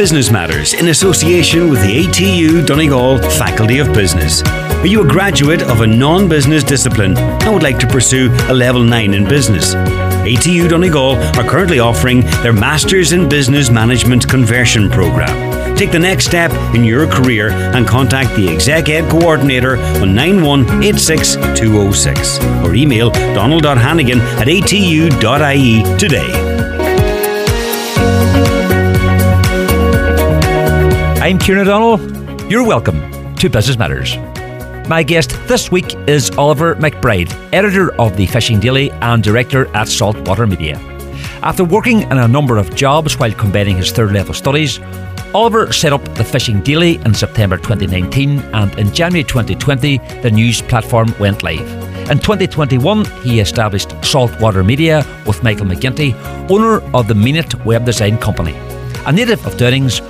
Business Matters in association with the ATU Donegal Faculty of Business. Are you a graduate of a non business discipline and would like to pursue a level 9 in business? ATU Donegal are currently offering their Masters in Business Management Conversion Programme. Take the next step in your career and contact the Exec Ed Coordinator on 9186206 or email donald.hannigan at atu.ie today. I'm Ciaran O'Donnell. You're welcome to Business Matters. My guest this week is Oliver McBride, editor of the Fishing Daily and director at Saltwater Media. After working in a number of jobs while combining his third level studies, Oliver set up the Fishing Daily in September 2019 and in January 2020 the news platform went live. In 2021, he established Saltwater Media with Michael MacGinty, owner of the MEANit web design company. A native of Downings,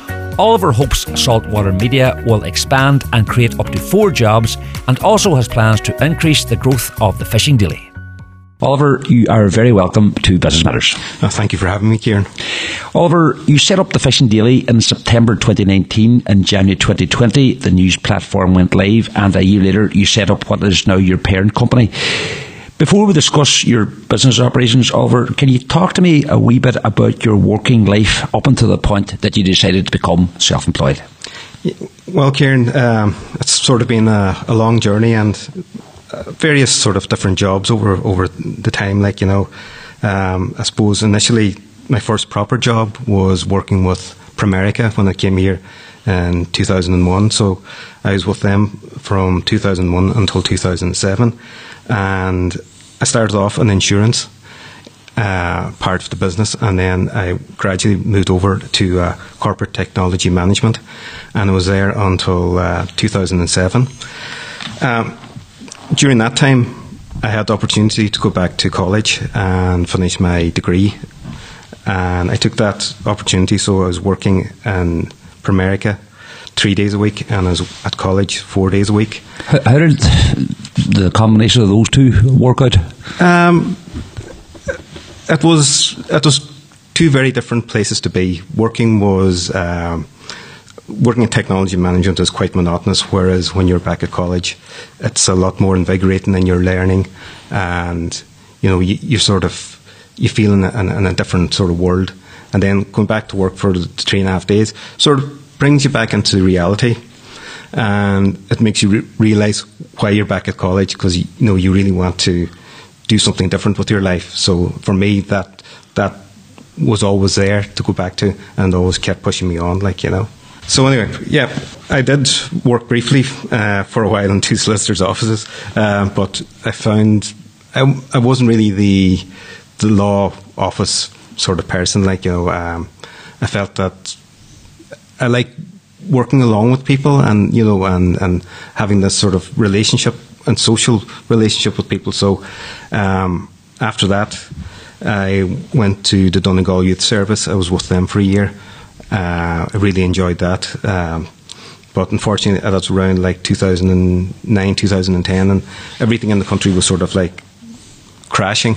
Oliver hopes Saltwater Media will expand and create up to four jobs and also has plans to increase the growth of the Fishing Daily. Oliver, you are very welcome to Business Matters. Oh, thank you for having me, Ciaran. Oliver, you set up the Fishing Daily in September 2019 and January 2020. The news platform went live, and a year later, you set up what is now your parent company. Before we discuss your business operations, Oliver, can you talk to me a wee bit about your working life up until the point that you decided to become self employed? Well, Ciaran, um, it's sort of been a, a long journey and uh, various sort of different jobs over over the time. Like you know, um, I suppose initially my first proper job was working with Prumerica when I came here in 2001. So I was with them from 2001 until 2007, and I started off in insurance. Uh, part of the business, and then I gradually moved over to uh, corporate technology management, and I was there until uh, 2007. Um, during that time, I had the opportunity to go back to college and finish my degree, and I took that opportunity. So I was working in Prumerica three days a week, and I was at college four days a week. How, how did the combination of those two work out? Um, it was it was two very different places to be. Working was um, working in technology management is quite monotonous, whereas when you're back at college, it's a lot more invigorating and you're learning, and you know you, you sort of you feel in a, in a different sort of world. And then going back to work for the three and a half days sort of brings you back into reality and it makes you re- realize why you're back at college because you, know you really want to do something different with your life. So for me, that that was always there to go back to, and always kept pushing me on, like you know. So anyway, yeah, I did work briefly uh, for a while in two solicitors' offices, uh, but I found I, I wasn't really the the law office sort of person. Like you know, um, I felt that I like working along with people and you know and and having this sort of relationship and social relationship with people. So um, after that, I went to the Donegal Youth Service. I was with them for a year. Uh, I really enjoyed that. Um, but unfortunately, that's around like 2009, 2010, and everything in the country was sort of like crashing.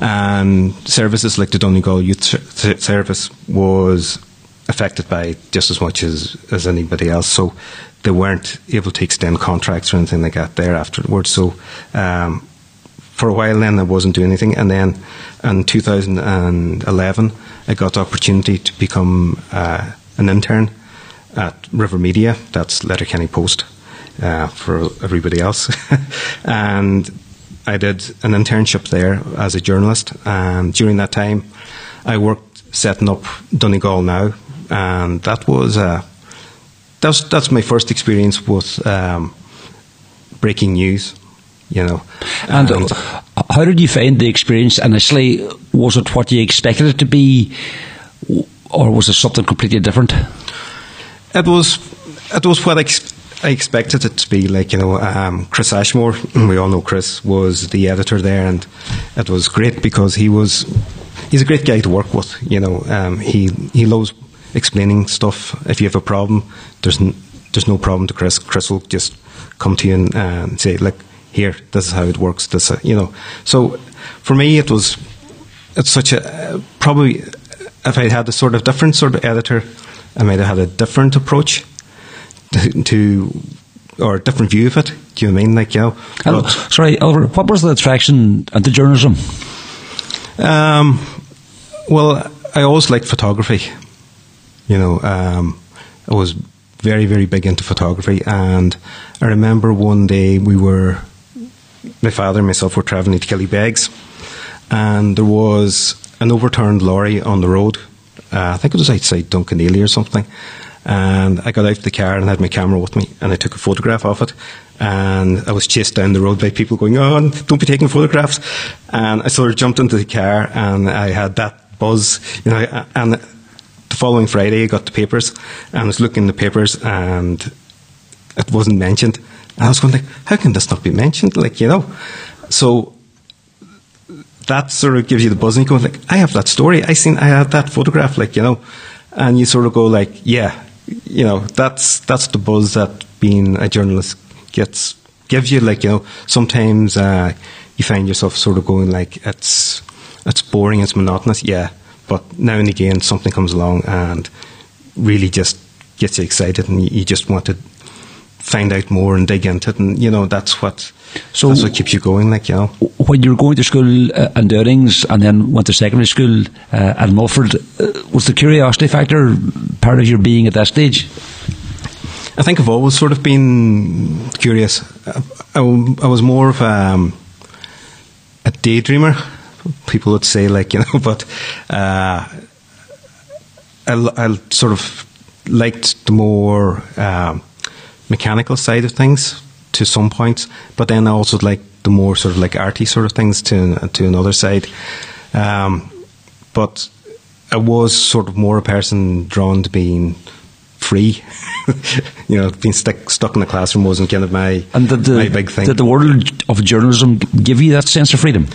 And services like the Donegal Youth Service was affected by just as much as, as anybody else. So they weren't able to extend contracts or anything like that there afterwards. So um, for a while then I wasn't doing anything. And then in 2011 I got the opportunity to become uh, an intern at River Media, that's Letterkenny Post uh, for everybody else. and I did an internship there as a journalist. And during that time I worked setting up Donegal Now, and that was uh, that's that's my first experience with um, breaking news. You know, and, and uh, how did you find the experience initially? Was it what you expected it to be, or was it something completely different? It was. It was what I, ex- I expected it to be. Like you know, um, Chris Ashmore. We all know Chris was the editor there, and it was great because he was. He's a great guy to work with. You know, um, he he loves explaining stuff. If you have a problem, there's n- there's no problem to Chris. Chris will just come to you and, uh, say, "Look, here, this is how it works." This, uh, you know. So for me, it was it's such a probably if I had a sort of different sort of editor, I might have had a different approach to, to or a different view of it. Do you know what I mean? Like, you know. But, sorry, Oliver, what was the attraction into journalism? Um, well, I always liked photography. You know, um, I was very, very big into photography, and I remember one day we were, my father and myself were travelling to Killybegs, and there was an overturned lorry on the road. Uh, I think it was outside Dunkineely or something. And I got out of the car and had my camera with me, and I took a photograph of it. And I was chased down the road by people going, "Oh, don't be taking photographs!" And I sort of jumped into the car, and I had that buzz, you know. And the following Friday, I got the papers, and I was looking at the papers, and it wasn't mentioned. And I was going like, "How can this not be mentioned?" Like, you know. So that sort of gives you the buzz, and you go like, "I have that story. I seen. I have that photograph." Like, you know, and you sort of go like, "Yeah." you know that's that's the buzz that being a journalist gets gives you. Like you know, sometimes uh, you find yourself sort of going like it's it's boring, it's monotonous. Yeah, but now and again something comes along and really just gets you excited, and you, just want to find out more and dig into it, and you know that's what so that's what keeps you going. Like you know, when you were going to school uh, in and then went to secondary school uh, at Milford, uh, was the curiosity factor part of your being at that stage? I think I've always sort of been curious. I, I, I was more of a, um, a, daydreamer. People would say, like you know, but uh, I, I sort of liked the more um, mechanical side of things to some points, but then I also liked the more sort of like arty sort of things to to another side. Um, but I was sort of more a person drawn to being free. you know, being stuck stuck in the classroom wasn't kind of my and did the, my big thing. Did the world of journalism give you that sense of freedom?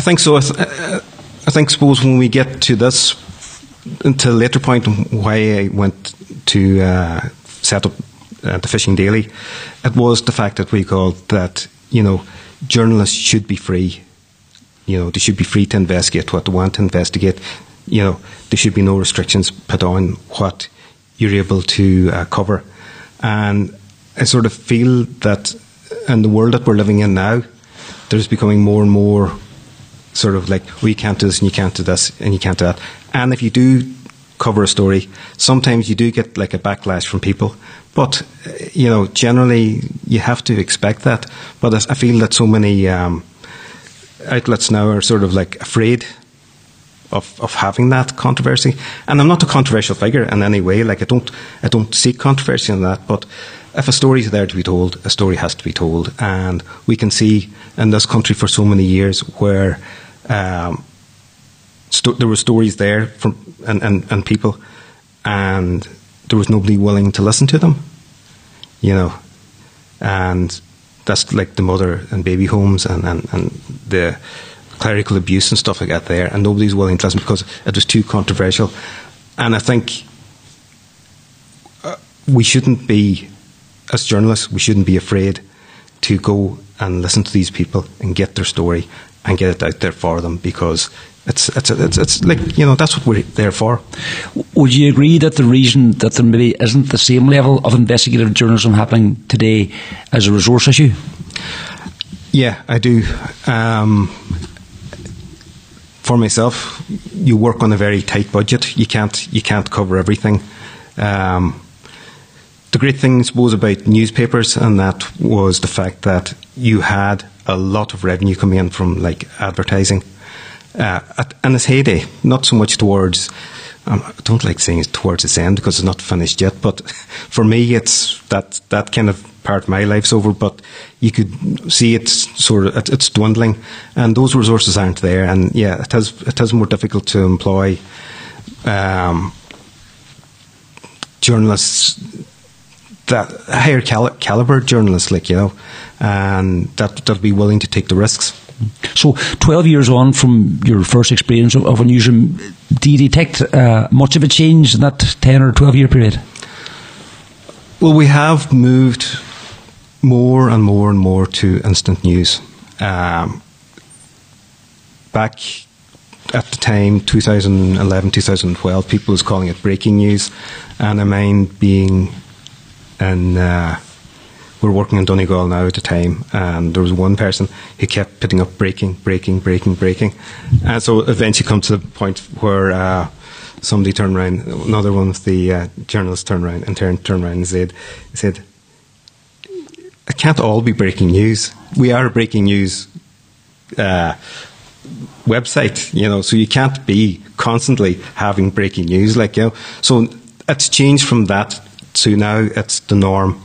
I think so. I, th- I think, suppose when we get to this, a later point, why I went to uh, set up uh, the Fishing Daily, it was the fact that we called that you know journalists should be free. You know they should be free to investigate what they want to investigate. You know there should be no restrictions put on what you're able to uh, cover, and I sort of feel that in the world that we're living in now, there's becoming more and more sort of like, we can't do this and you can't do this and you can't do that. And if you do cover a story, sometimes you do get like a backlash from people. But you know, generally, you have to expect that. But I feel that so many um, outlets now are sort of like afraid of, of having that controversy. And I'm not a controversial figure in any way. Like I don't I don't seek controversy in that. But if a story is there to be told, a story has to be told. And we can see in this country for so many years where um, sto- there were stories there from and, and, and people, and there was nobody willing to listen to them, you know, and that's like the mother and baby homes and, and, and the clerical abuse and stuff like that there, and nobody's willing to listen because it was too controversial. And I think uh, we shouldn't be, as journalists, we shouldn't be afraid to go and listen to these people and get their story and get it out there for them because it's, it's, it's, it's like, you know, that's what we're there for. Would you agree that the reason that there maybe isn't the same level of investigative journalism happening today as a resource issue? Yeah, I do. Um, for myself, you work on a very tight budget. You can't you can't cover everything. Um, the great thing, I suppose, about newspapers and that was the fact that you had a lot of revenue coming in from like advertising uh, at, in its heyday, not so much towards. Um, I don't like saying it's towards its end because it's not finished yet. But for me, it's that that kind of part of my life's over. But you could see it's sort of it's dwindling, and those resources aren't there. And yeah, it has it is more difficult to employ um, journalists that higher cal- caliber journalists, like you know, and that that'll be willing to take the risks. So, 12 years on from your first experience of, of a newsroom, do you detect uh, much of a change in that 10 or 12 year period? Well, we have moved more and more and more to instant news. Um, back at the time, 2011, 2012, people was calling it breaking news, and I mind being in. Uh, we're working in Donegal now at the time, and there was one person who kept putting up breaking, breaking, breaking, breaking, and so eventually come to the point where uh, somebody turned around, another one of the uh, journalists turned around and turned, turned around and said, said, "It can't all be breaking news. We are a breaking news." Uh, website, you know, so you can't be constantly having breaking news, like, you know. So it's changed from that to now it's the norm.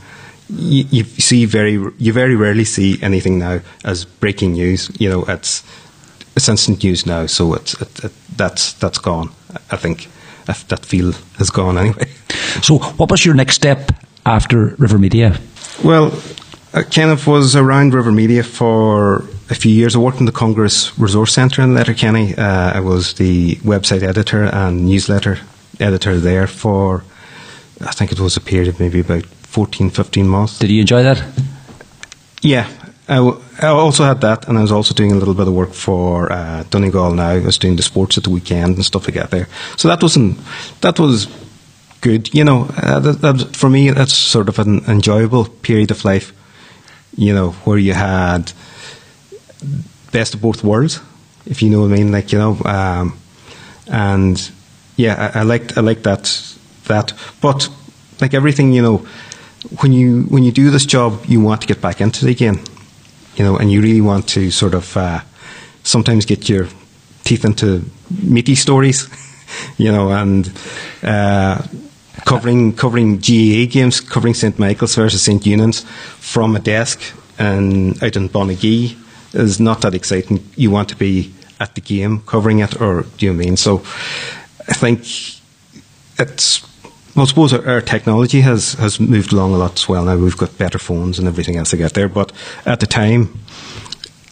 You, you see very, you very rarely see anything now as breaking news. You know, it's it's instant news now, so it's it, it, that's that's gone. I think that feel has gone anyway. So, what was your next step after River Media? Well, I kind of was around River Media for a few years. I worked in the Congress Resource Centre in Letterkenny. Uh, I was the website editor and newsletter editor there for, I think it was a period of maybe about 14, 15 months. Did you enjoy that? Yeah. I, w- I also had that, and I was also doing a little bit of work for uh, Donegal now. I was doing the sports at the weekend and stuff like that there. So that wasn't, that was good. You know, uh, that, that, for me, that's sort of an enjoyable period of life, you know, where you had best of both worlds, if you know what I mean. Like you know, um, and yeah, I, I liked I liked that that. But like everything, you know, when you when you do this job, you want to get back into it again, you know, and you really want to sort of uh, sometimes get your teeth into meaty stories, you know, and. Uh, covering covering GAA games, covering St Michael's versus St Eunan's from a desk and out in Bonagee is not that exciting. You want to be at the game covering it, or do you mean? So I think it's. Well, I suppose our, our, technology has, has moved along a lot as well. Now we've got better phones and everything else to get there. But at the time,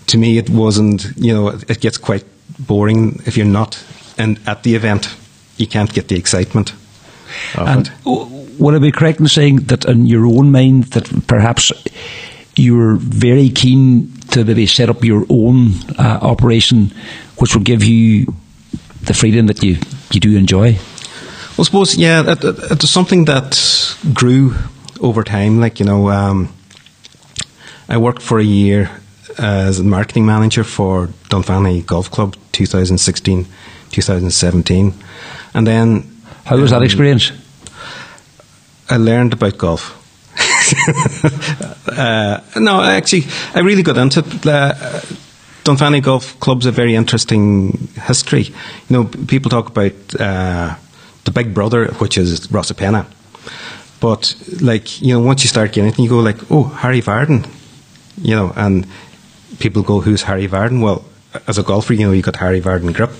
to me, it wasn't. You know, it gets quite boring if you're not and at the event. You can't get the excitement. and it. would I be correct in saying that in your own mind that perhaps you were very keen to maybe set up your own uh, operation, which will give you the freedom that you, you do enjoy? Well, I suppose, yeah, it, it, it's something that grew over time. Like, you know, um, I worked for a year as a marketing manager for Dunfanaghy Golf Club 2016 2017. And then. How was um, that experience? I learned about golf. uh, no, actually, I really got into it. Uh, Dunfanaghy Golf Club's a very interesting history. You know, people talk about uh, the big brother, which is Rosapenna. But, like, you know, once you start getting it, you go like, oh, Harry Vardon. You know, and people go, who's Harry Vardon? Well, as a golfer, you know, you got Harry Vardon grip,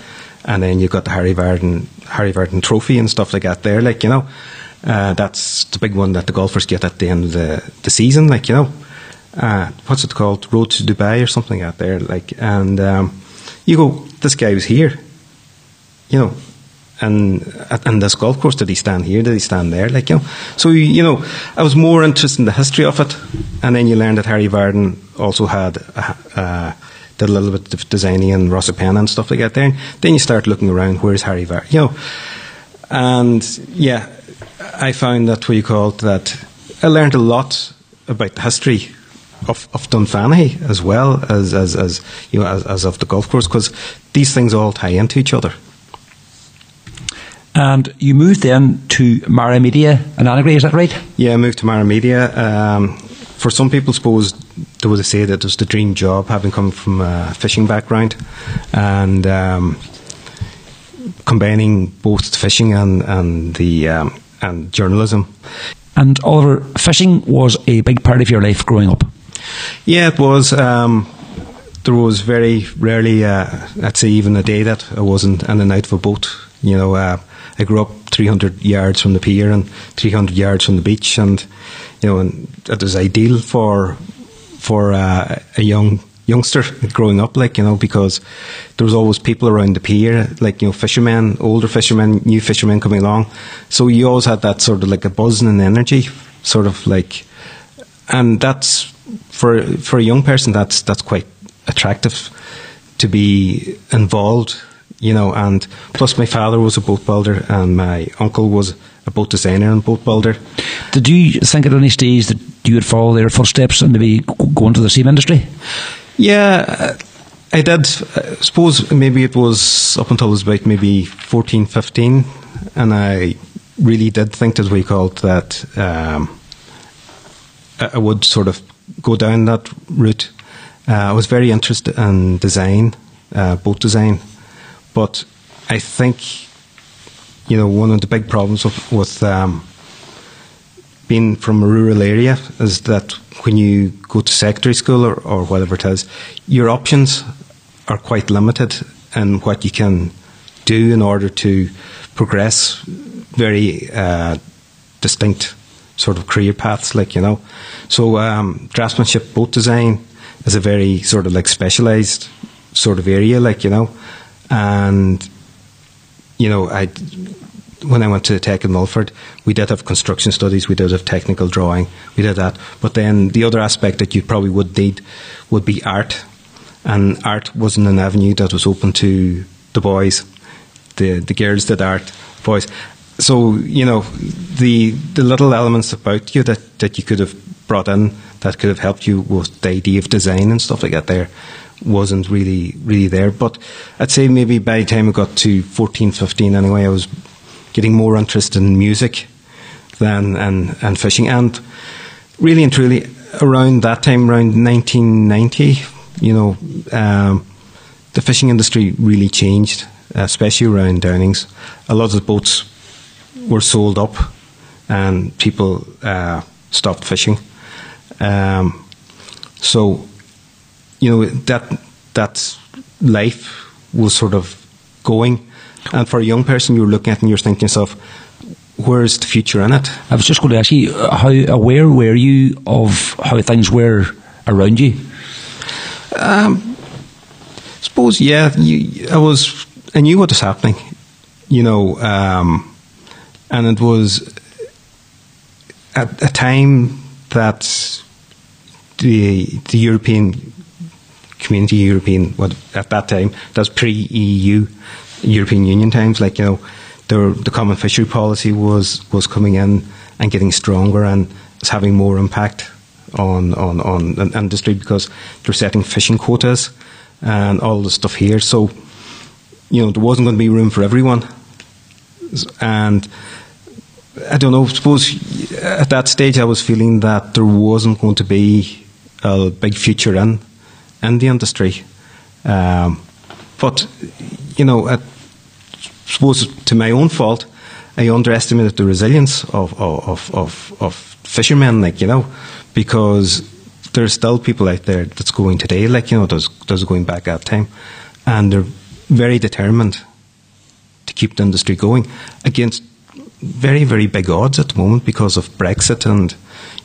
and then you got the Harry Vardon, Harry Vardon trophy and stuff like that there, like, you know. Uh, that's the big one that the golfers get at the end of the, the season, like, you know. Uh, what's it called? Road to Dubai or something out there, like, and um, you go, this guy was here, you know, and and this golf course did he stand here? Did he stand there? Like you know, so you know, I was more interested in the history of it, and then you learned that Harry Vardon also had uh, did a little bit of designing and Rosapenna and stuff like that. There, then you start looking around. Where's Harry Vardon? You know, and yeah, I found that what you called that I learned a lot about the history of, of Dunfanaghy as well as, as, as you know as, as of the golf course because these things all tie into each other. And you moved then to Mara Media in Annagry, is that right? Yeah, I moved to Mara Media. Um, for some people, suppose they would say that it was the dream job, having come from a fishing background, and um, combining both fishing and, and the um, and journalism. And Oliver, fishing was a big part of your life growing up. Yeah, it was. Um, there was very rarely, uh, I'd say, even a day that I wasn't in and out of a boat. You know, uh, I grew up 300 yards from the pier and 300 yards from the beach, and you know, and it was ideal for for uh, a young youngster growing up, like, you know, because there was always people around the pier, like, you know, fishermen, older fishermen, new fishermen coming along. So you always had that sort of like a buzzing and energy, sort of like, and that's, for, for a young person, that's, that's quite attractive to be involved, you know, and plus my father was a boat builder and my uncle was a boat designer and boat builder. Did you think at any stage that you would follow their footsteps and maybe go into the same industry? Yeah, I did. I suppose maybe it was up until I was about maybe 14, 15, and I really did think, as we called that, um, I would sort of go down that route. Uh, I was very interested in design, uh, boat design, but I think, you know, one of the big problems with, with um, being from a rural area is that when you go to secondary school or, or whatever it is, your options are quite limited in what you can do in order to progress very uh, distinct sort of career paths, like, you know. So, um, draftsmanship, boat design is a very sort of like specialized sort of area, like, you know. And, you know, I, when I went to Tech in Milford, we did have construction studies, we did have technical drawing, we did that. But then the other aspect that you probably would need would be art. And art wasn't an avenue that was open to the boys. The, the girls did art, boys so you know the the little elements about you that, that you could have brought in that could have helped you with the idea of design and stuff like that there wasn't really really there. But I'd say maybe by the time I got to 14 15 anyway I was getting more interested in music than and, and fishing. And really and truly around that time around 1990 you know um, the fishing industry really changed especially around Downings a lot of the boats were sold up and people uh, stopped fishing. Um, so, you know, that, that life was sort of going. And for a young person, you're looking at it and you're thinking to yourself, where's the future in it? I was just going to ask you, how aware were you of how things were around you? Um, I suppose, yeah, you, I was, I knew what was happening. You know, um, and it was at a time that the the European community, European what at that time that was pre EU, European Union times. Like you know, the the common fishery policy was was coming in and getting stronger and was having more impact on on on an industry because they're setting fishing quotas and all the stuff here. So you know there wasn't going to be room for everyone, and I don't know. Suppose at that stage I was feeling that there wasn't going to be a big future in in the industry. Um, but you know, I suppose to my own fault, I underestimated the resilience of of, of, of fishermen. Like you know, because there's still people out there that's going today. Like you know, there's there's going back that time, and they're very determined to keep the industry going against very, very big odds at the moment because of Brexit and,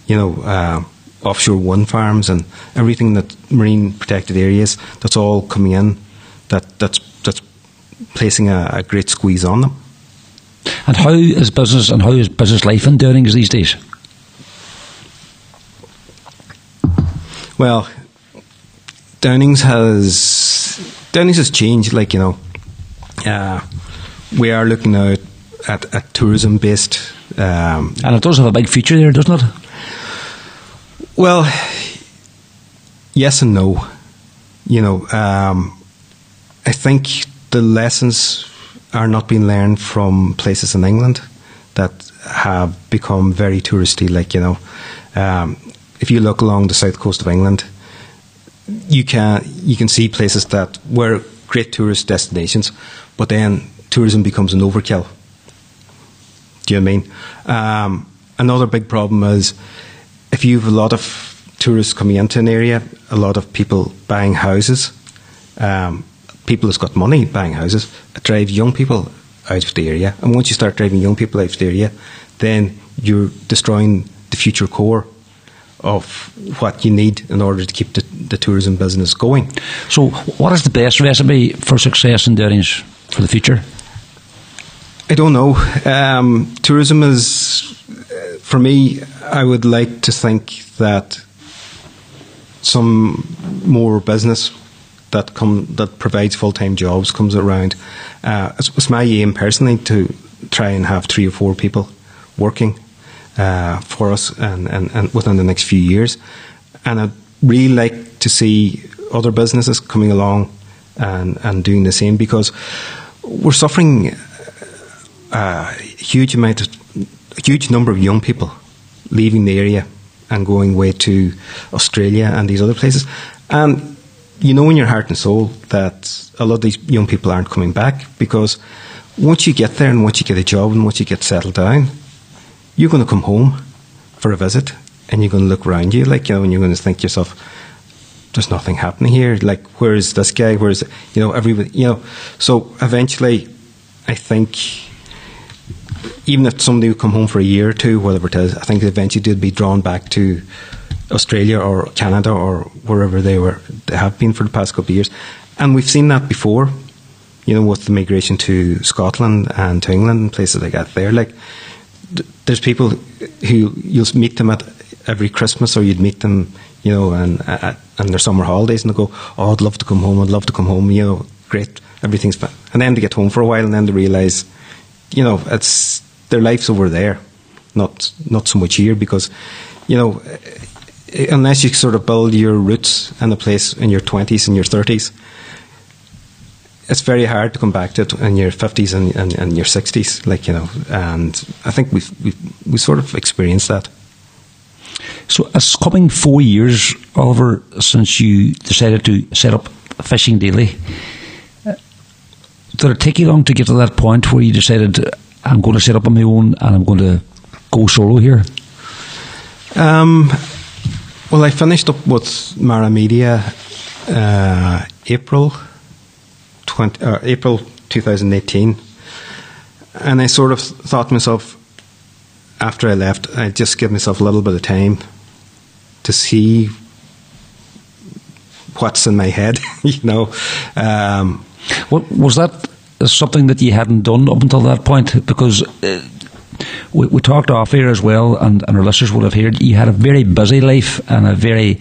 you know, uh, offshore wind farms and everything that marine protected areas. That's all coming in. That that's that's placing a, a great squeeze on them. And how is business and how is business life in Downings these days? Well, Downings has Downings has changed. Like you know, uh, we are looking now at at, at tourism based. Um, and it does have a big feature there, doesn't it? Well, yes and no. You know, um, I think the lessons are not being learned from places in England that have become very touristy. Like you know, um, if you look along the south coast of England, you can you can see places that were great tourist destinations, but then tourism becomes an overkill. Do you know I mean? Um, another big problem is if you have a lot of tourists coming into an area, a lot of people buying houses, um, people that's got money buying houses, drive young people out of the area. And once you start driving young people out of the area, then you're destroying the future core of what you need in order to keep the, the tourism business going. So, what is the best recipe for success in Downings for the future? I don't know. Um, tourism is, for me, I would like to think that some more business that come that provides full time jobs comes around. Uh, it's, it's, my aim personally to try and have three or four people working uh, for us and, and, and within the next few years. And I'd really like to see other businesses coming along and, and doing the same because we're suffering a huge amount of a huge number of young people leaving the area and going away to Australia and these other places. And you know in your heart and soul that a lot of these young people aren't coming back because once you get there and once you get a job and once you get settled down, you're going to come home for a visit and you're going to look around you like you know and you're going to think to yourself there's nothing happening here. Like where is this guy? Where's you know everybody you know. So eventually i think even if somebody would come home for a year or two whatever it is i think eventually they'd be drawn back to australia or canada or wherever they were they have been for the past couple of years and we've seen that before you know with the migration to scotland and to england and places like that there like there's people who you'll meet them at every Christmas, or you'd meet them, you know, and uh, and their summer holidays, and they go, "Oh, I'd love to come home. I'd love to come home." You know, great, everything's fine. And then they get home for a while, and then they realise, you know, it's their life's over there, not not so much here, because, you know, eh, unless you sort of build your roots in a place in your twenties and your thirties it's very hard to come back to it in your 50s and, and, and your 60s, like, you know, and I think we've, we've, we sort of experienced that. So it's coming four years, Oliver, since you decided to set up Fishing Daily. Did it take you long to get to that point where you decided, I'm going to set up on my own and I'm going to go solo here? Um, well, I finished up with Mara Media uh, April 20, uh, April 2018. And I sort of thought to myself, after I left, I'd just give myself a little bit of time to see what's in my head, you know. Um, what, was that something that you hadn't done up until that point? Because uh, we, we, talked off here as well, and, and, our listeners will have heard you had a very busy life and a very.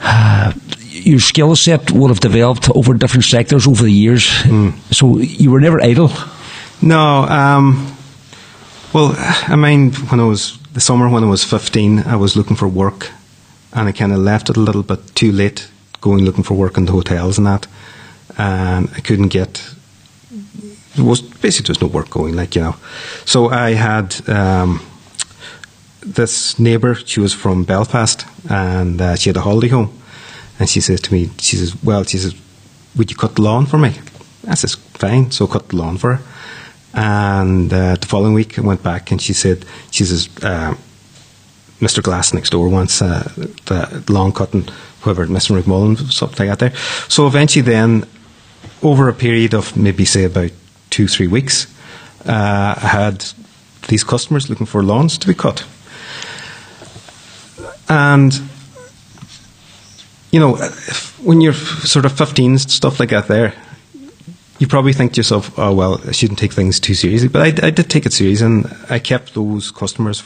Uh, your skill set would have developed over different sectors over the years. Mm. So you were never idle. No. Um, well, I mean, when I was the summer when I was fifteen, I was looking for work, and I kind of left it a little bit too late, going looking for work in the hotels and that, and I couldn't get. There was basically there was no work going, like you know. So I had. Um, this neighbour, she was from Belfast, and uh, she had a holiday home, and she says to me, she says, well, she says, would you cut the lawn for me? I says, fine. So I cut the lawn for her. And uh, the following week, I went back and she said, she says, uh, Mr. Glass next door wants uh, the lawn cutting, whoever, Mr. McMullen, something like that there. So eventually then, over a period of maybe, say, about two, three weeks, uh, I had these customers looking for lawns to be cut. And you know, when you're sort of 15, stuff like that there, you probably think to yourself, oh, well, I shouldn't take things too seriously. But I, I did take it serious, and I kept those customers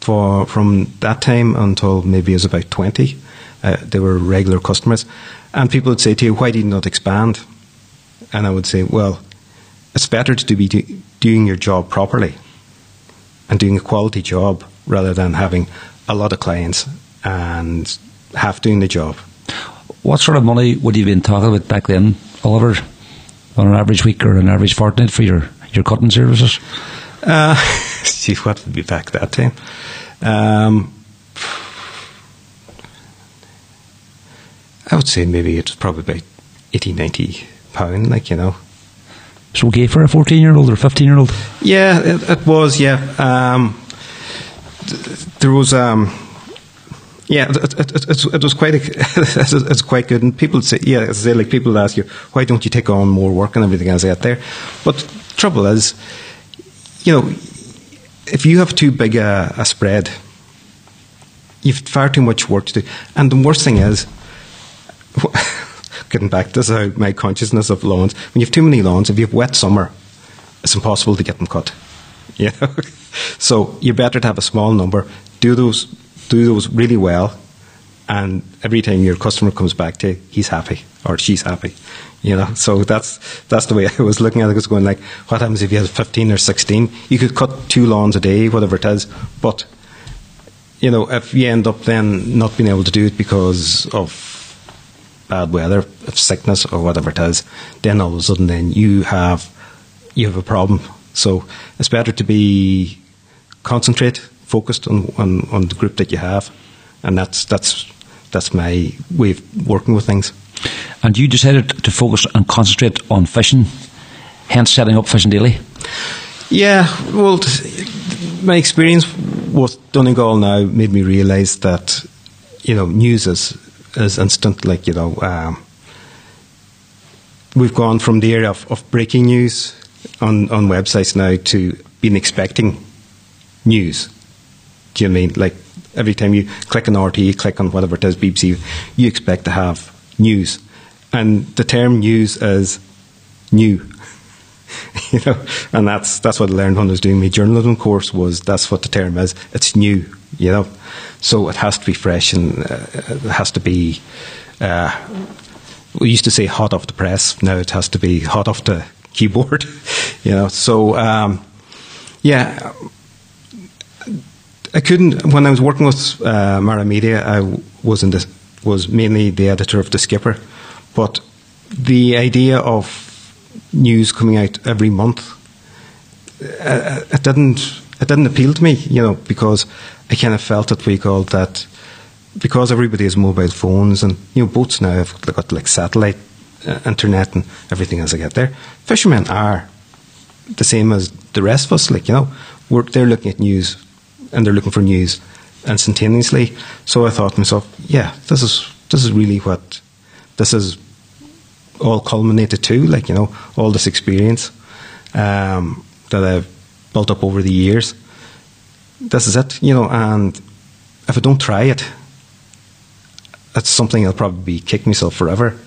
for from that time until maybe I was about 20. Uh, they were regular customers. And people would say to you, why did you not expand? And I would say, well, it's better to be do, doing your job properly and doing a quality job rather than having a lot of clients and half doing the job. What sort of money would you have been talking about back then, Oliver, on an average week or an average fortnight for your, your cutting services? Uh, what would be back that time? Um, I would say maybe it's probably about 80, 90 pound, like, you know. So okay for a 14 year old or 15 year old? Yeah, it, it was, yeah. Um, th- there was. Um, yeah, it, it, it, was quite a, it's quite good, and people say, yeah, say, like people ask you, why don't you take on more work and everything else out there? But the trouble is, you know, if you have too big a, a spread, you've far too much work to do, and the worst thing is, getting back to this, my consciousness of lawns, when you have too many lawns, if you have wet summer, it's impossible to get them cut. Yeah, so you're better to have a small number, do those do those really well and every time your customer comes back to you, he's happy or she's happy. You know, so that's that's the way I was looking at it. I was going like, what happens if you have 15 or 16? You could cut two lawns a day, whatever it is, but you know, if you end up then not being able to do it because of bad weather, sickness or whatever it is, then all of a sudden then you have you have a problem. So it's better to be concentrate, focused on, on, on the group that you have, and that's that's that's my way of working with things. And you decided to focus and concentrate on fishing, hence setting up Fishing Daily. Yeah, well, my experience with Donegal now made me realise that you know news is is instant. Like you know, um, we've gone from the era of, of breaking news on on websites now to being expecting news. Do you know I mean like every time you click on RT, you click on whatever it is, BBC, you expect to have news, and the term news is new. you know, and that's that's what I learned when I was doing my journalism course. Was that's what the term is? It's new. You know, so it has to be fresh and uh, it has to be. Uh, we used to say hot off the press. Now it has to be hot off the keyboard. you know, so um, yeah. I couldn't when I was working with uh, Mara Media. I was in the, was mainly the editor of the Skipper, but the idea of news coming out every month, uh, it didn't it didn't appeal to me, you know, because I kind of felt that we called that because everybody has mobile phones and you know boats now have got like satellite uh, internet and everything as I get there. Fishermen are the same as the rest of us, like you know, we're, they're looking at news and they're looking for news instantaneously. So I thought to myself, yeah, this is this is really what this is all culminated to, like you know, all this experience um, that I've built up over the years. This is it, you know, and if I don't try it, that's something I'll probably kick myself forever.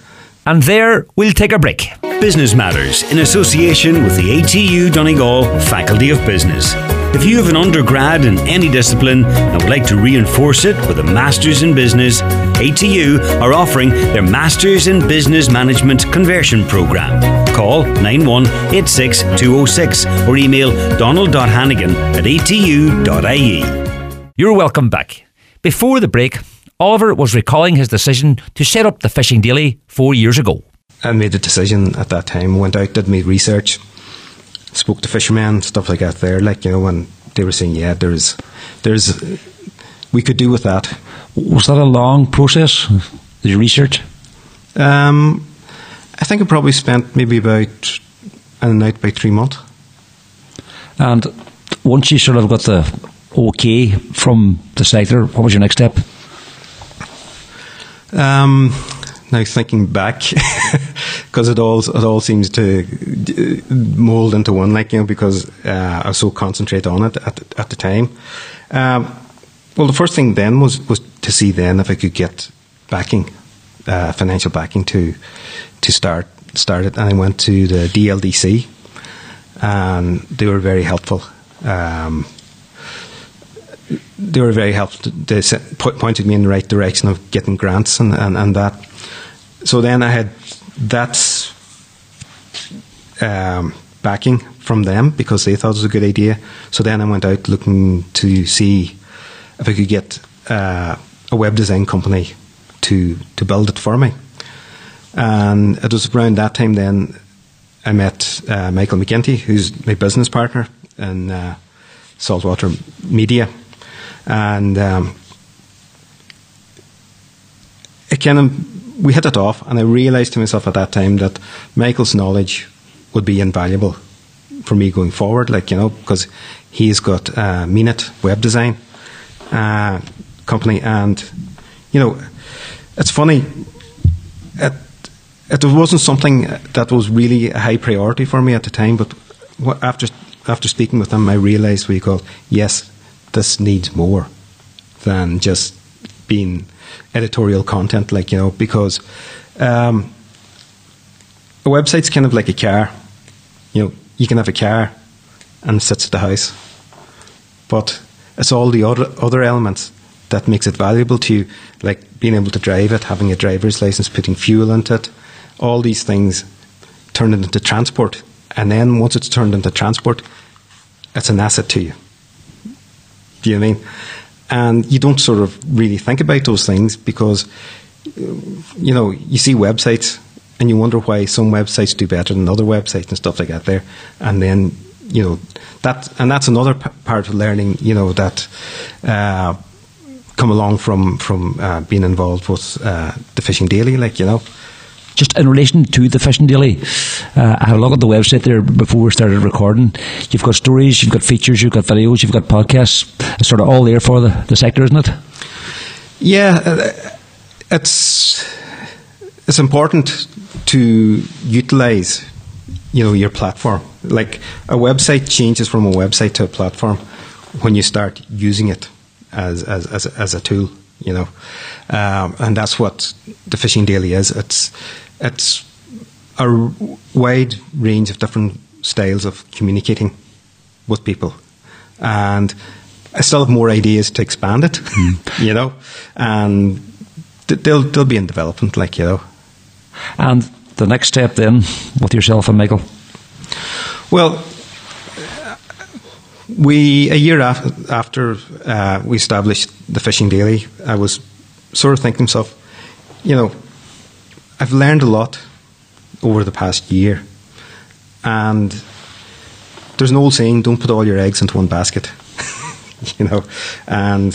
And there we'll take a break. Business Matters in association with the ATU Donegal Faculty of Business. If you have an undergrad in any discipline and would like to reinforce it with a Masters in Business, ATU are offering their Masters in Business Management Conversion Programme. Call 9186 206 or email donald.hannigan at atu.ie. You're welcome back. Before the break, Oliver was recalling his decision to set up the Fishing Daily four years ago. I made a decision at that time, went out, did my research, spoke to fishermen, stuff like that there, like, you know, and they were saying, yeah, there's, there's, we could do with that. Was that a long process, the research? Um, I think I probably spent maybe about and out by three months. And once you sort of got the okay from the sector, what was your next step? Um, now thinking back, because it all it all seems to mold into one, like you know, because uh, I was so concentrated on it at at the time. Um, well, the first thing then was was to see then if I could get backing, uh, financial backing to to start start it, and I went to the DLDC, and they were very helpful. Um, they were very helpful. They pointed me in the right direction of getting grants and, and, and that. So then I had that um, backing from them because they thought it was a good idea. So then I went out looking to see if I could get uh, a web design company to to build it for me. And it was around that time then I met uh, Michael MacGinty, who's my business partner in uh, Saltwater Media and um, it kind of we hit it off, and I realised to myself at that time that Michael's knowledge would be invaluable for me going forward. Like you know, because he's got uh, MEANit Web Design uh, company, and you know, it's funny. It, it wasn't something that was really a high priority for me at the time, but after after speaking with him, I realised we call yes, this needs more than just being editorial content, like, you know, because um, a website's kind of like a car. You know, you can have a car and it sits at the house, but it's all the other, other elements that makes it valuable to you, like being able to drive it, having a driver's license, putting fuel into it, all these things turn it into transport. And then once it's turned into transport, it's an asset to you. Do you know I mean? And you don't sort of really think about those things because, you know, you see websites and you wonder why some websites do better than other websites and stuff like that there. And then, you know, that, and that's another p- part of learning, you know, that, uh, come along from, from, uh, being involved with, uh, the Fishing Daily, like, you know. Just in relation to the Fishing Daily, uh, I had a look at the website there before we started recording. You've got stories, you've got features, you've got videos, you've got podcasts. It's sort of all there for the, the sector, isn't it? Yeah, uh, it's it's important to utilize you know your platform. Like a website changes from a website to a platform when you start using it as as as, as a tool. You know, um, and that's what the Fishing Daily is. It's it's a wide range of different styles of communicating with people, and I still have more ideas to expand it. Mm. you know, and they'll they'll be in development, like you know. And the next step then with yourself and Michael. Well, we a year af- after uh, we established the Fishing Daily, I was sort of thinking to myself, you know, I've learned a lot over the past year. And there's an old saying, don't put all your eggs into one basket. you know, and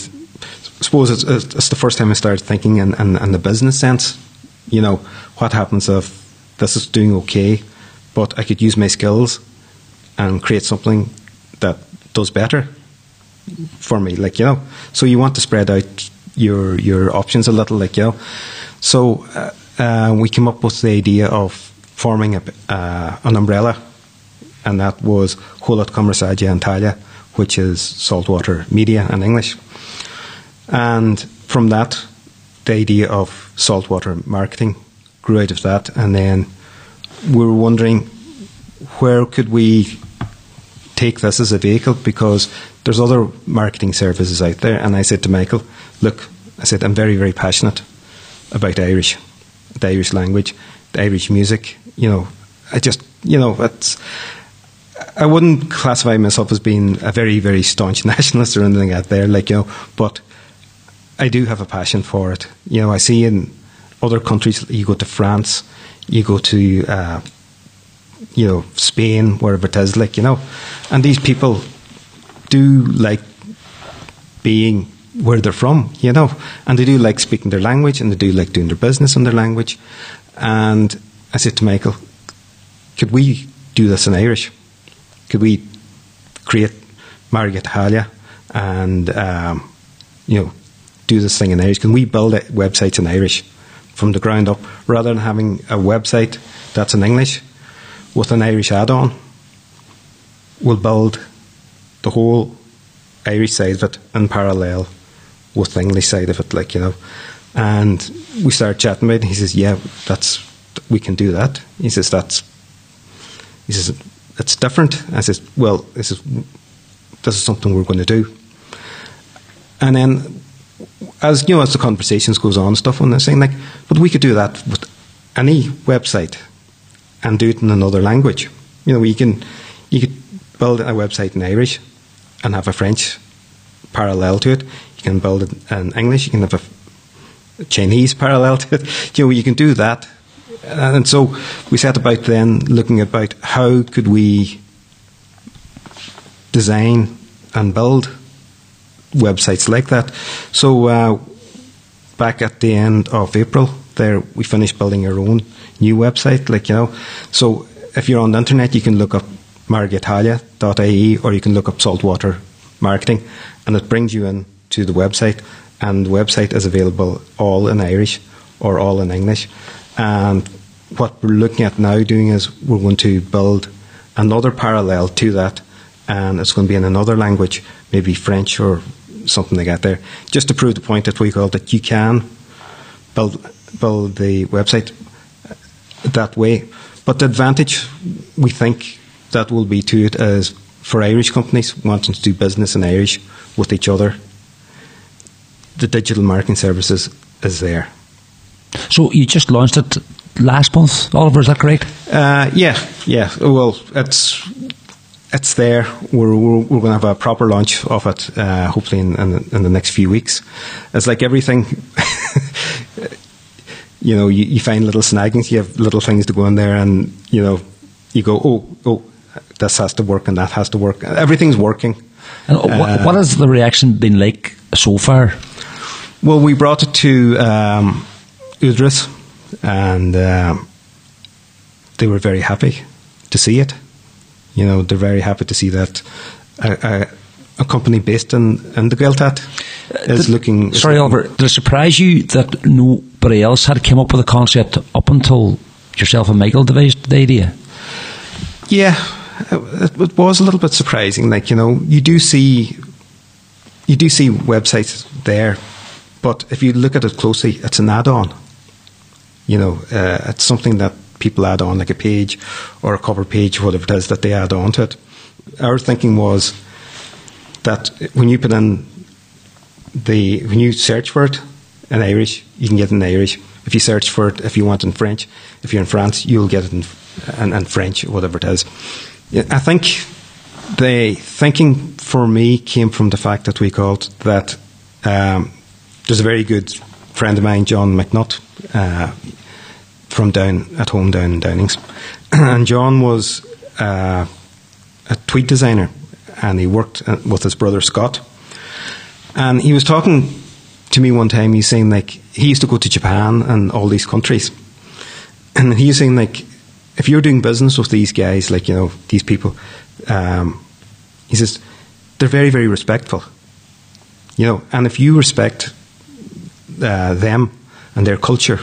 I suppose it's, it's, the first time I started thinking in, in, in, the business sense. You know, what happens if this is doing okay, but I could use my skills and create something that does better for me, like, you know. So you want to spread out your your options a little, like, you know. So uh, uh, we came up with the idea of forming a, uh, an umbrella, and that was Holat Conversagia Antalya, which is saltwater media in English. And from that, the idea of saltwater marketing grew out of that, and then we were wondering where could we take this as a vehicle because there's other marketing services out there. And I said to Michael, look, I said, I'm very, very passionate about Irish the Irish language, the Irish music. You know, I just, you know, it's. I wouldn't classify myself as being a very, very staunch nationalist or anything out there, like you know, but I do have a passion for it. You know, I see in other countries, you go to France, you go to, uh, you know, Spain, wherever it is, like you know, and these people do like being where they're from, you know, and they do like speaking their language and they do like doing their business in their language. And I said to Michael, could we do this in Irish? Could we create Margaret Halia and, um, you know, do this thing in Irish? Can we build websites in Irish from the ground up rather than having a website that's in English with an Irish add on? We'll build the whole Irish side of it in parallel with the English side of it, like you know. And we started chatting about it. He says, "Yeah, that's we can do that." He says, "That's." He says, "It's different." I says, "Well, this is this is something we're going to do." And then, as you know, as the conversations goes on, stuff on this thing, like, but we could do that with any website and do it in another language. You know, you can you could build a website in Irish and have a French parallel to it. You can build it in English. You can have a Chinese parallel to it. You know, you can do that. And so we set about then looking about how could we design and build websites like that. So uh, back at the end of April, there we finished building our own new website. Like you know, so if you're on the internet, you can look up margatalia.ie or you can look up saltwater marketing, and it brings you in to the website, and the website is available all in Irish or all in English. And what we're looking at now doing is we're going to build another parallel to that, and it's going to be in another language, maybe French or something like that there, just to prove the point that we call that you can build build the website uh, that way. But the advantage we think that will be to it is for Irish companies wanting to do business in Irish with each other the digital marketing services is there. So you just launched it last month, Oliver. Is that correct? Uh, yeah, yeah. Well, it's it's there. We're we're, we're going to have a proper launch of it, uh, hopefully in, in, in the next few weeks. It's like everything. you know, you, you find little snaggings. You have little things to go in there, and you know, you go, oh, oh, this has to work and that has to work. Everything's working. And what, Uh, what has the reaction been like so far? Well, we brought it to um, Údarás, and um, they were very happy to see it. You know, they're very happy to see that a, a, a company based in, in the Gaeltacht is Did- looking. Sorry, Oliver. Did it surprise you that nobody else had come up with a concept up until yourself and Michael devised the idea? Yeah, it, it was a little bit surprising. Like you know, you do see, you do see websites there, but if you look at it closely, it's an add-on. You know, uh, it's something that people add on, like a page or a cover page, whatever it is that they add on to it. Our thinking was that when you put in the when you search for it in Irish, you can get it in Irish. If you search for it, if you want in French, if you're in France, you'll get it in, in, in French, whatever it is. I think the thinking for me came from the fact that we called that um, there's a very good friend of mine, John McNutt, uh, from down at home down in Downings, and John was uh, a tweed designer, and he worked uh, with his brother Scott, and he was talking to me one time. He's saying like he used to go to Japan and all these countries, and he was saying like if you're doing business with these guys, like you know these people, um, he says they're very very respectful, you know, and if you respect uh, them and their culture,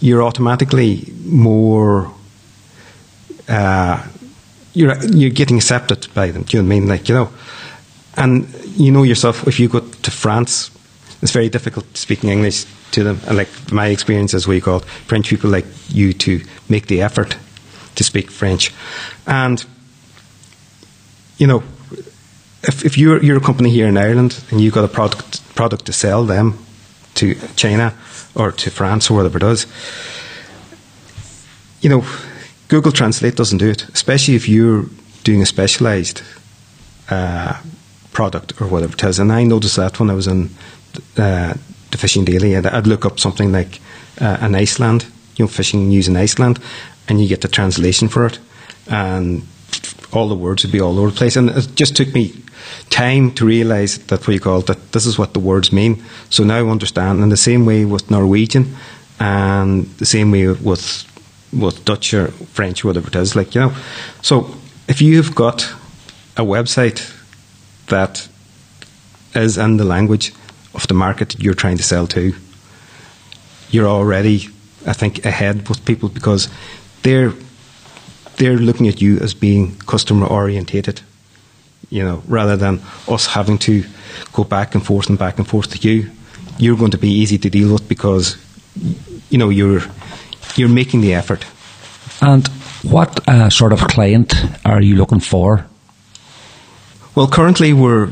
you're automatically more. Uh, you're you're getting accepted by them. Do you know what I mean? Like you know, and you know yourself. If you go to France, it's very difficult speaking English to them. And like my experience as we call French people like you to make the effort to speak French, and you know, if if you're you're a company here in Ireland and you've got a product product to sell them to China or to France or whatever it is, you know, Google Translate doesn't do it, especially if you're doing a specialized uh, product or whatever it is. And I noticed that when I was in uh, the Fishing Daily, I'd, I'd look up something like uh, an Iceland, you know, fishing news in Iceland, and you get the translation for it, and all the words would be all over the place. And it just took me time to realise that what you call that this is what the words mean. So now understand. And the same way with Norwegian, and the same way with with Dutch or French, whatever it is, like you know. So if you've got a website that is in the language of the market you're trying to sell to, you're already, I think, ahead with people because they're they're looking at you as being customer orientated, you know, rather than us having to go back and forth and back and forth to you. You're going to be easy to deal with because you know you're you're making the effort. And what uh, sort of client are you looking for? Well, currently we're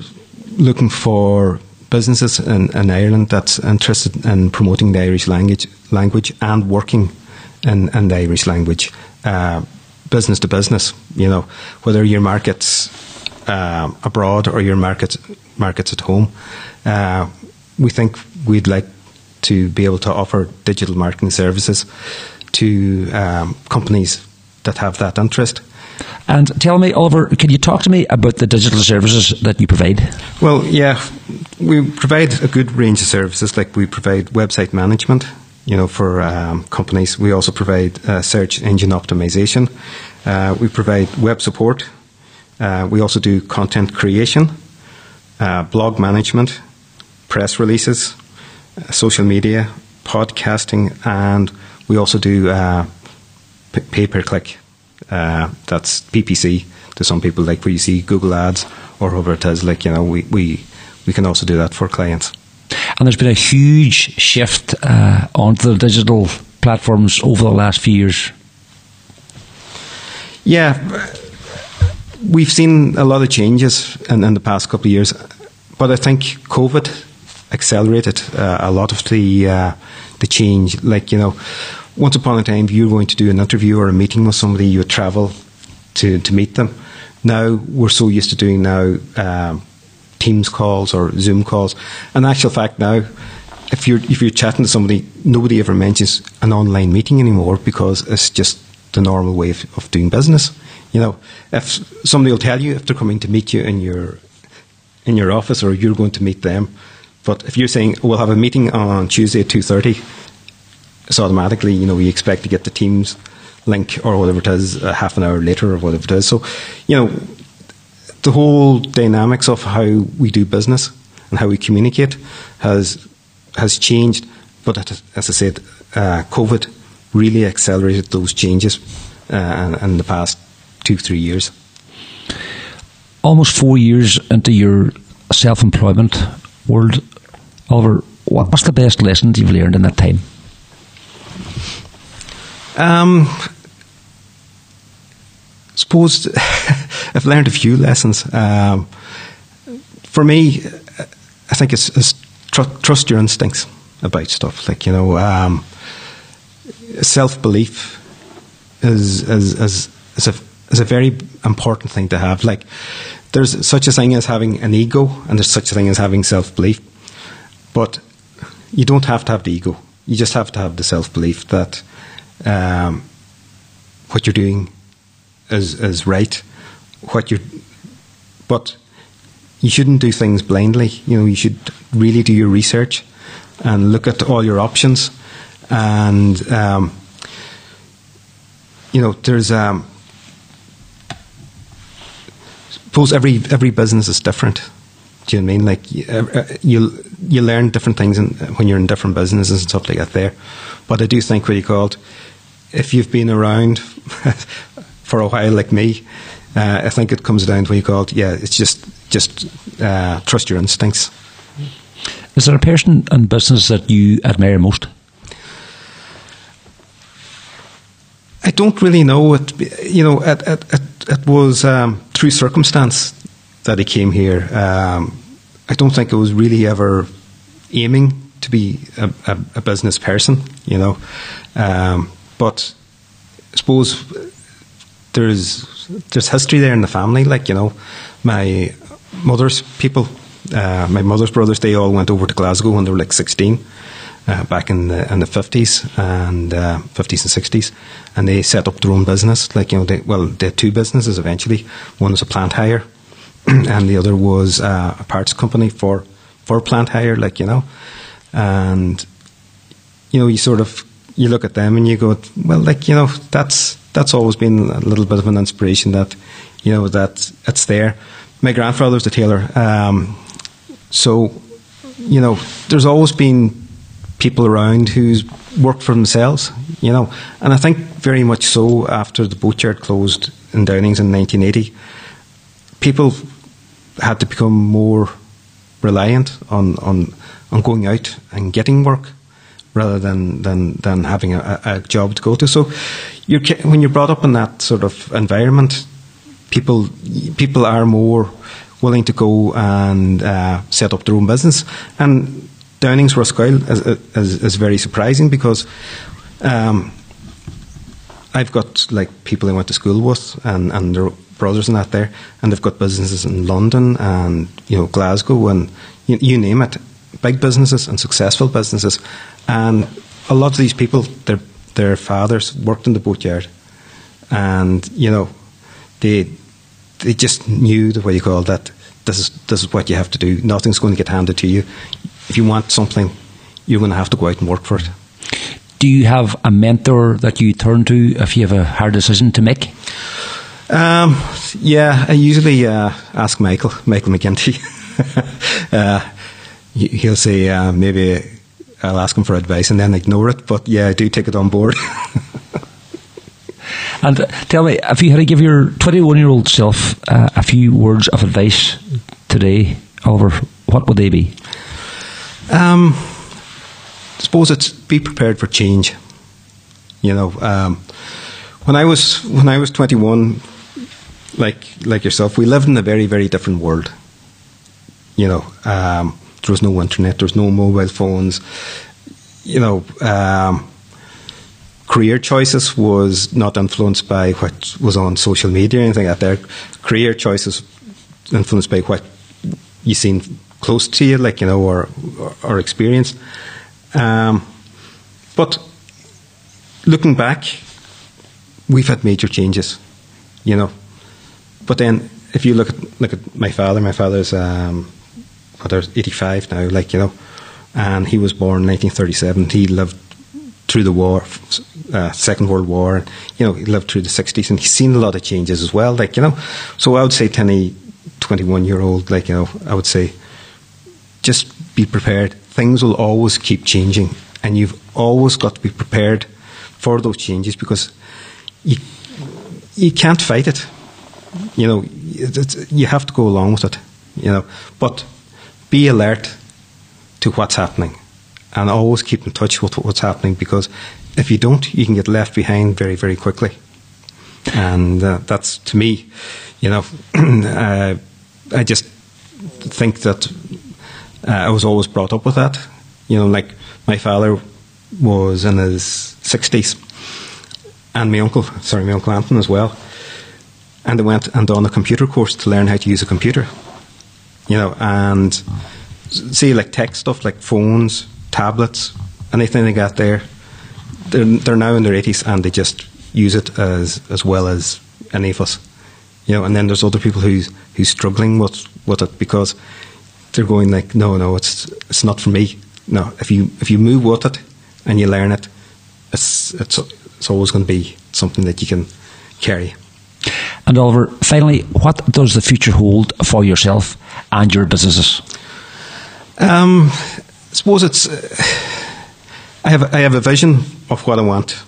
looking for businesses in, in Ireland that's interested in promoting the Irish language, language and working in, in the Irish language, uh, business to business. You know, whether your markets um, abroad or your markets markets at home. Uh, we think we'd like to be able to offer digital marketing services to um, companies that have that interest. And tell me, Oliver, can you talk to me about the digital services that you provide? Well, yeah, we provide a good range of services. Like we provide website management, you know, for um, companies. We also provide uh, search engine optimization. Uh, we provide web support. Uh, we also do content creation, uh, blog management, press releases, uh, social media, podcasting, and we also do uh, p- pay per click. Uh, that's PPC to some people, like where you see Google ads or whatever it is. Like you know, we we, we can also do that for clients. And there's been a huge shift uh, onto the digital platforms over the last few years. Yeah, we've seen a lot of changes in, in the past couple of years, but I think COVID accelerated uh, a lot of the uh, the change. Like you know, once upon a time, if you were going to do an interview or a meeting with somebody, you would travel to to meet them. Now we're so used to doing now um, Teams calls or Zoom calls. In actual fact, now if you're if you're chatting to somebody, nobody ever mentions an online meeting anymore because it's just the normal way of, of doing business. You know, if somebody will tell you if they're coming to meet you in your in your office or you're going to meet them, but if you're saying we'll have a meeting on Tuesday at two thirty, it's automatically you know we expect to get the Teams link or whatever it is uh, half an hour later or whatever it is. So, you know, the whole dynamics of how we do business and how we communicate has has changed. But as I said, uh, COVID really accelerated those changes uh, in the past two three years. Almost four years into your self-employment world, Oliver, what's the best lesson you've learned in that time? Um, suppose I've learned a few lessons. Um, for me, I think it's, it's tr- trust your instincts about stuff. Like you know, um, self belief is is, is is a is a very important thing to have. Like there's such a thing as having an ego, and there's such a thing as having self belief. But you don't have to have the ego. You just have to have the self belief that um, what you're doing is is right. What you, but you shouldn't do things blindly. You know, you should really do your research and look at all your options. And um, you know, there's um, suppose every every business is different. Do you know what I mean? Like uh, uh, you you learn different things in, when you're in different businesses and stuff like that. There, but I do think what you called if you've been around for a while, like me, uh, I think it comes down to what you called yeah. It's just just uh, trust your instincts. Is there a person in business that you admire most? I don't really know. It you know it it, it, it was um, through circumstance that I came here. Um, I don't think I was really ever aiming to be a, a, a business person, you know. Um, but I suppose there's there's history there in the family. Like you know, my mother's people, uh, my mother's brothers, they all went over to Glasgow when they were like sixteen. Uh, back in the in the fifties and uh, fifties and sixties, and they set up their own business. Like you know, they, well, they had two businesses eventually. One was a plant hire, and the other was uh, a parts company for for plant hire. Like you know, and you know, you sort of you look at them and you go, well, like you know, that's that's always been a little bit of an inspiration that you know that it's there. My grandfather was a tailor, um, so you know, there's always been people around who's worked for themselves, you know. And I think very much so after the boatyard closed in Downings in 1980, people had to become more reliant on, on, on going out and getting work rather than, than, than having a, a job to go to. So you're, when you're brought up in that sort of environment, people, people are more willing to go and uh, set up their own business. And Downings Rosguill is, is, is very surprising because um, I've got like people I went to school with and, and their brothers and that there, and they've got businesses in London and you know Glasgow and you, you name it, big businesses and successful businesses, and a lot of these people, their their fathers worked in the boatyard, and you know they they just knew the way you call that. This is this is what you have to do. Nothing's going to get handed to you if you want something, you're going to have to go out and work for it. Do you have a mentor that you turn to if you have a hard decision to make? Um, yeah, I usually uh, ask Michael, Michael MacGinty. uh, he'll say uh, maybe I'll ask him for advice and then ignore it, but yeah, I do take it on board. and uh, tell me, if you had to give your 21 year old self uh, a few words of advice today, Oliver, what would they be? Um, I suppose it's be prepared for change. You know, um, when I was when I was 21, like like yourself, we lived in a very very different world. You know, um, there was no internet, there was no mobile phones. You know, um, career choices was not influenced by what was on social media or anything like that. Career choices influenced by what you seen close to you, like you know, or or, experienced. Um, but looking back, we've had major changes, you know. But then, if you look at look at my father, my father's um, father's eighty five now, like you know, and he was born in 1937. He lived through the war, uh, Second World War, and you know he lived through the 60s, and he's seen a lot of changes as well. Like you know, so I would say to any 21 year old, like you know, I would say, just be prepared. Things will always keep changing, and you've always got to be prepared for those changes because you you can't fight it. You know, you have to go along with it. You know, but be alert to what's happening, and always keep in touch with what's happening because if you don't, you can get left behind very very quickly. And uh, that's to me, you know, uh, I just think that uh, I was always brought up with that. You know, like my father was in his 60s, and my uncle, sorry, my uncle Anton as well. And they went and done a computer course to learn how to use a computer. You know, and see, like tech stuff, like phones, tablets, anything they got there, they're, they're now in their 80s and they just use it as, as well as any of us. You know, and then there's other people who's who's struggling with, with it because they're going like, no, no, it's it's not for me. No, if you if you move with it and you learn it, it's it's it's always going to be something that you can carry. And Oliver, finally, what does the future hold for yourself and your businesses? Um, I suppose it's. Uh, I have I have a vision of what I want.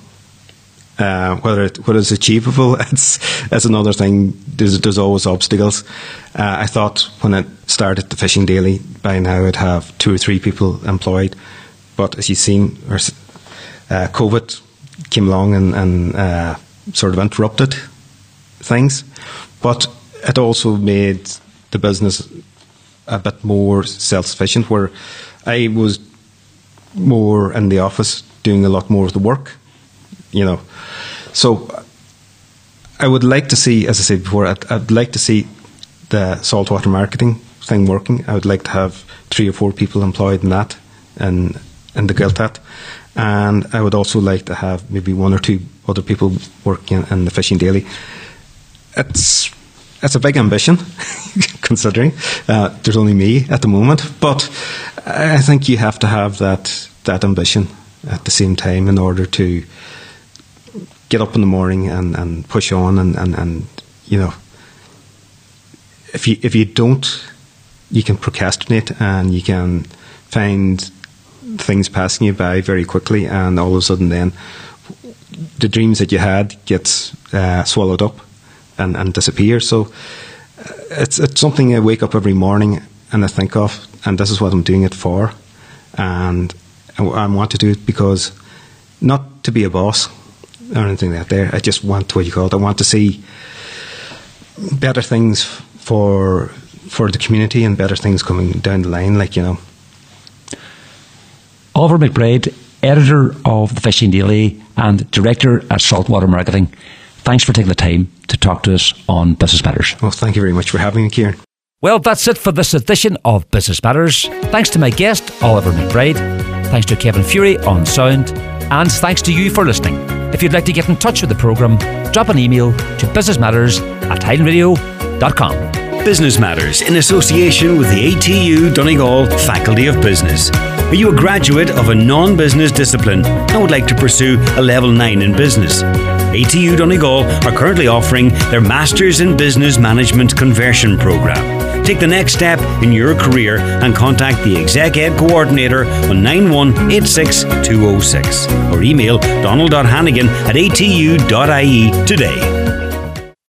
Uh, whether it, whether it's achievable, it's that's another thing. There's there's always obstacles. Uh, I thought when I started the fishing daily, by now I'd have two or three people employed, but as you've seen, uh, COVID came along and, and uh, sort of interrupted things, but it also made the business a bit more self sufficient. Where I was more in the office doing a lot more of the work, you know. So I would like to see, as I said before, I'd, I'd like to see the saltwater marketing thing working. I would like to have three or four people employed in that and in the Gaeltacht. And I would also like to have maybe one or two other people working in the Fishing Daily. It's it's a big ambition, considering uh, there's only me at the moment. But I think you have to have that that ambition at the same time in order to get up in the morning and, and push on and, and, and you know if you if you don't you can procrastinate and you can find things passing you by very quickly and all of a sudden then the dreams that you had gets uh, swallowed up and, and disappear. So uh, it's it's something I wake up every morning and I think of and this is what I'm doing it for and I, I want to do it because not to be a boss or anything like that. There, I just want what you call it. I want to see better things for for the community and better things coming down the line. Like you know, Oliver McBride, editor of the Fishing Daily and director at Saltwater Marketing. Thanks for taking the time to talk to us on Business Matters. Well, thank you very much for having me, Ciaran. Well, that's it for this edition of Business Matters. Thanks to my guest, Oliver McBride. Thanks to Kevin Fury on sound. And thanks to you for listening. If you'd like to get in touch with the programme, drop an email to businessmatters at highlandradio.com. Business Matters in association with the ATU Donegal Faculty of Business. Are you a graduate of a non business discipline and would like to pursue a level 9 in business? ATU Donegal are currently offering their Masters in Business Management Conversion Programme. Take the next step in your career and contact the Exec Ed Coordinator on 9186206 or email donald.hannigan at atu.ie today.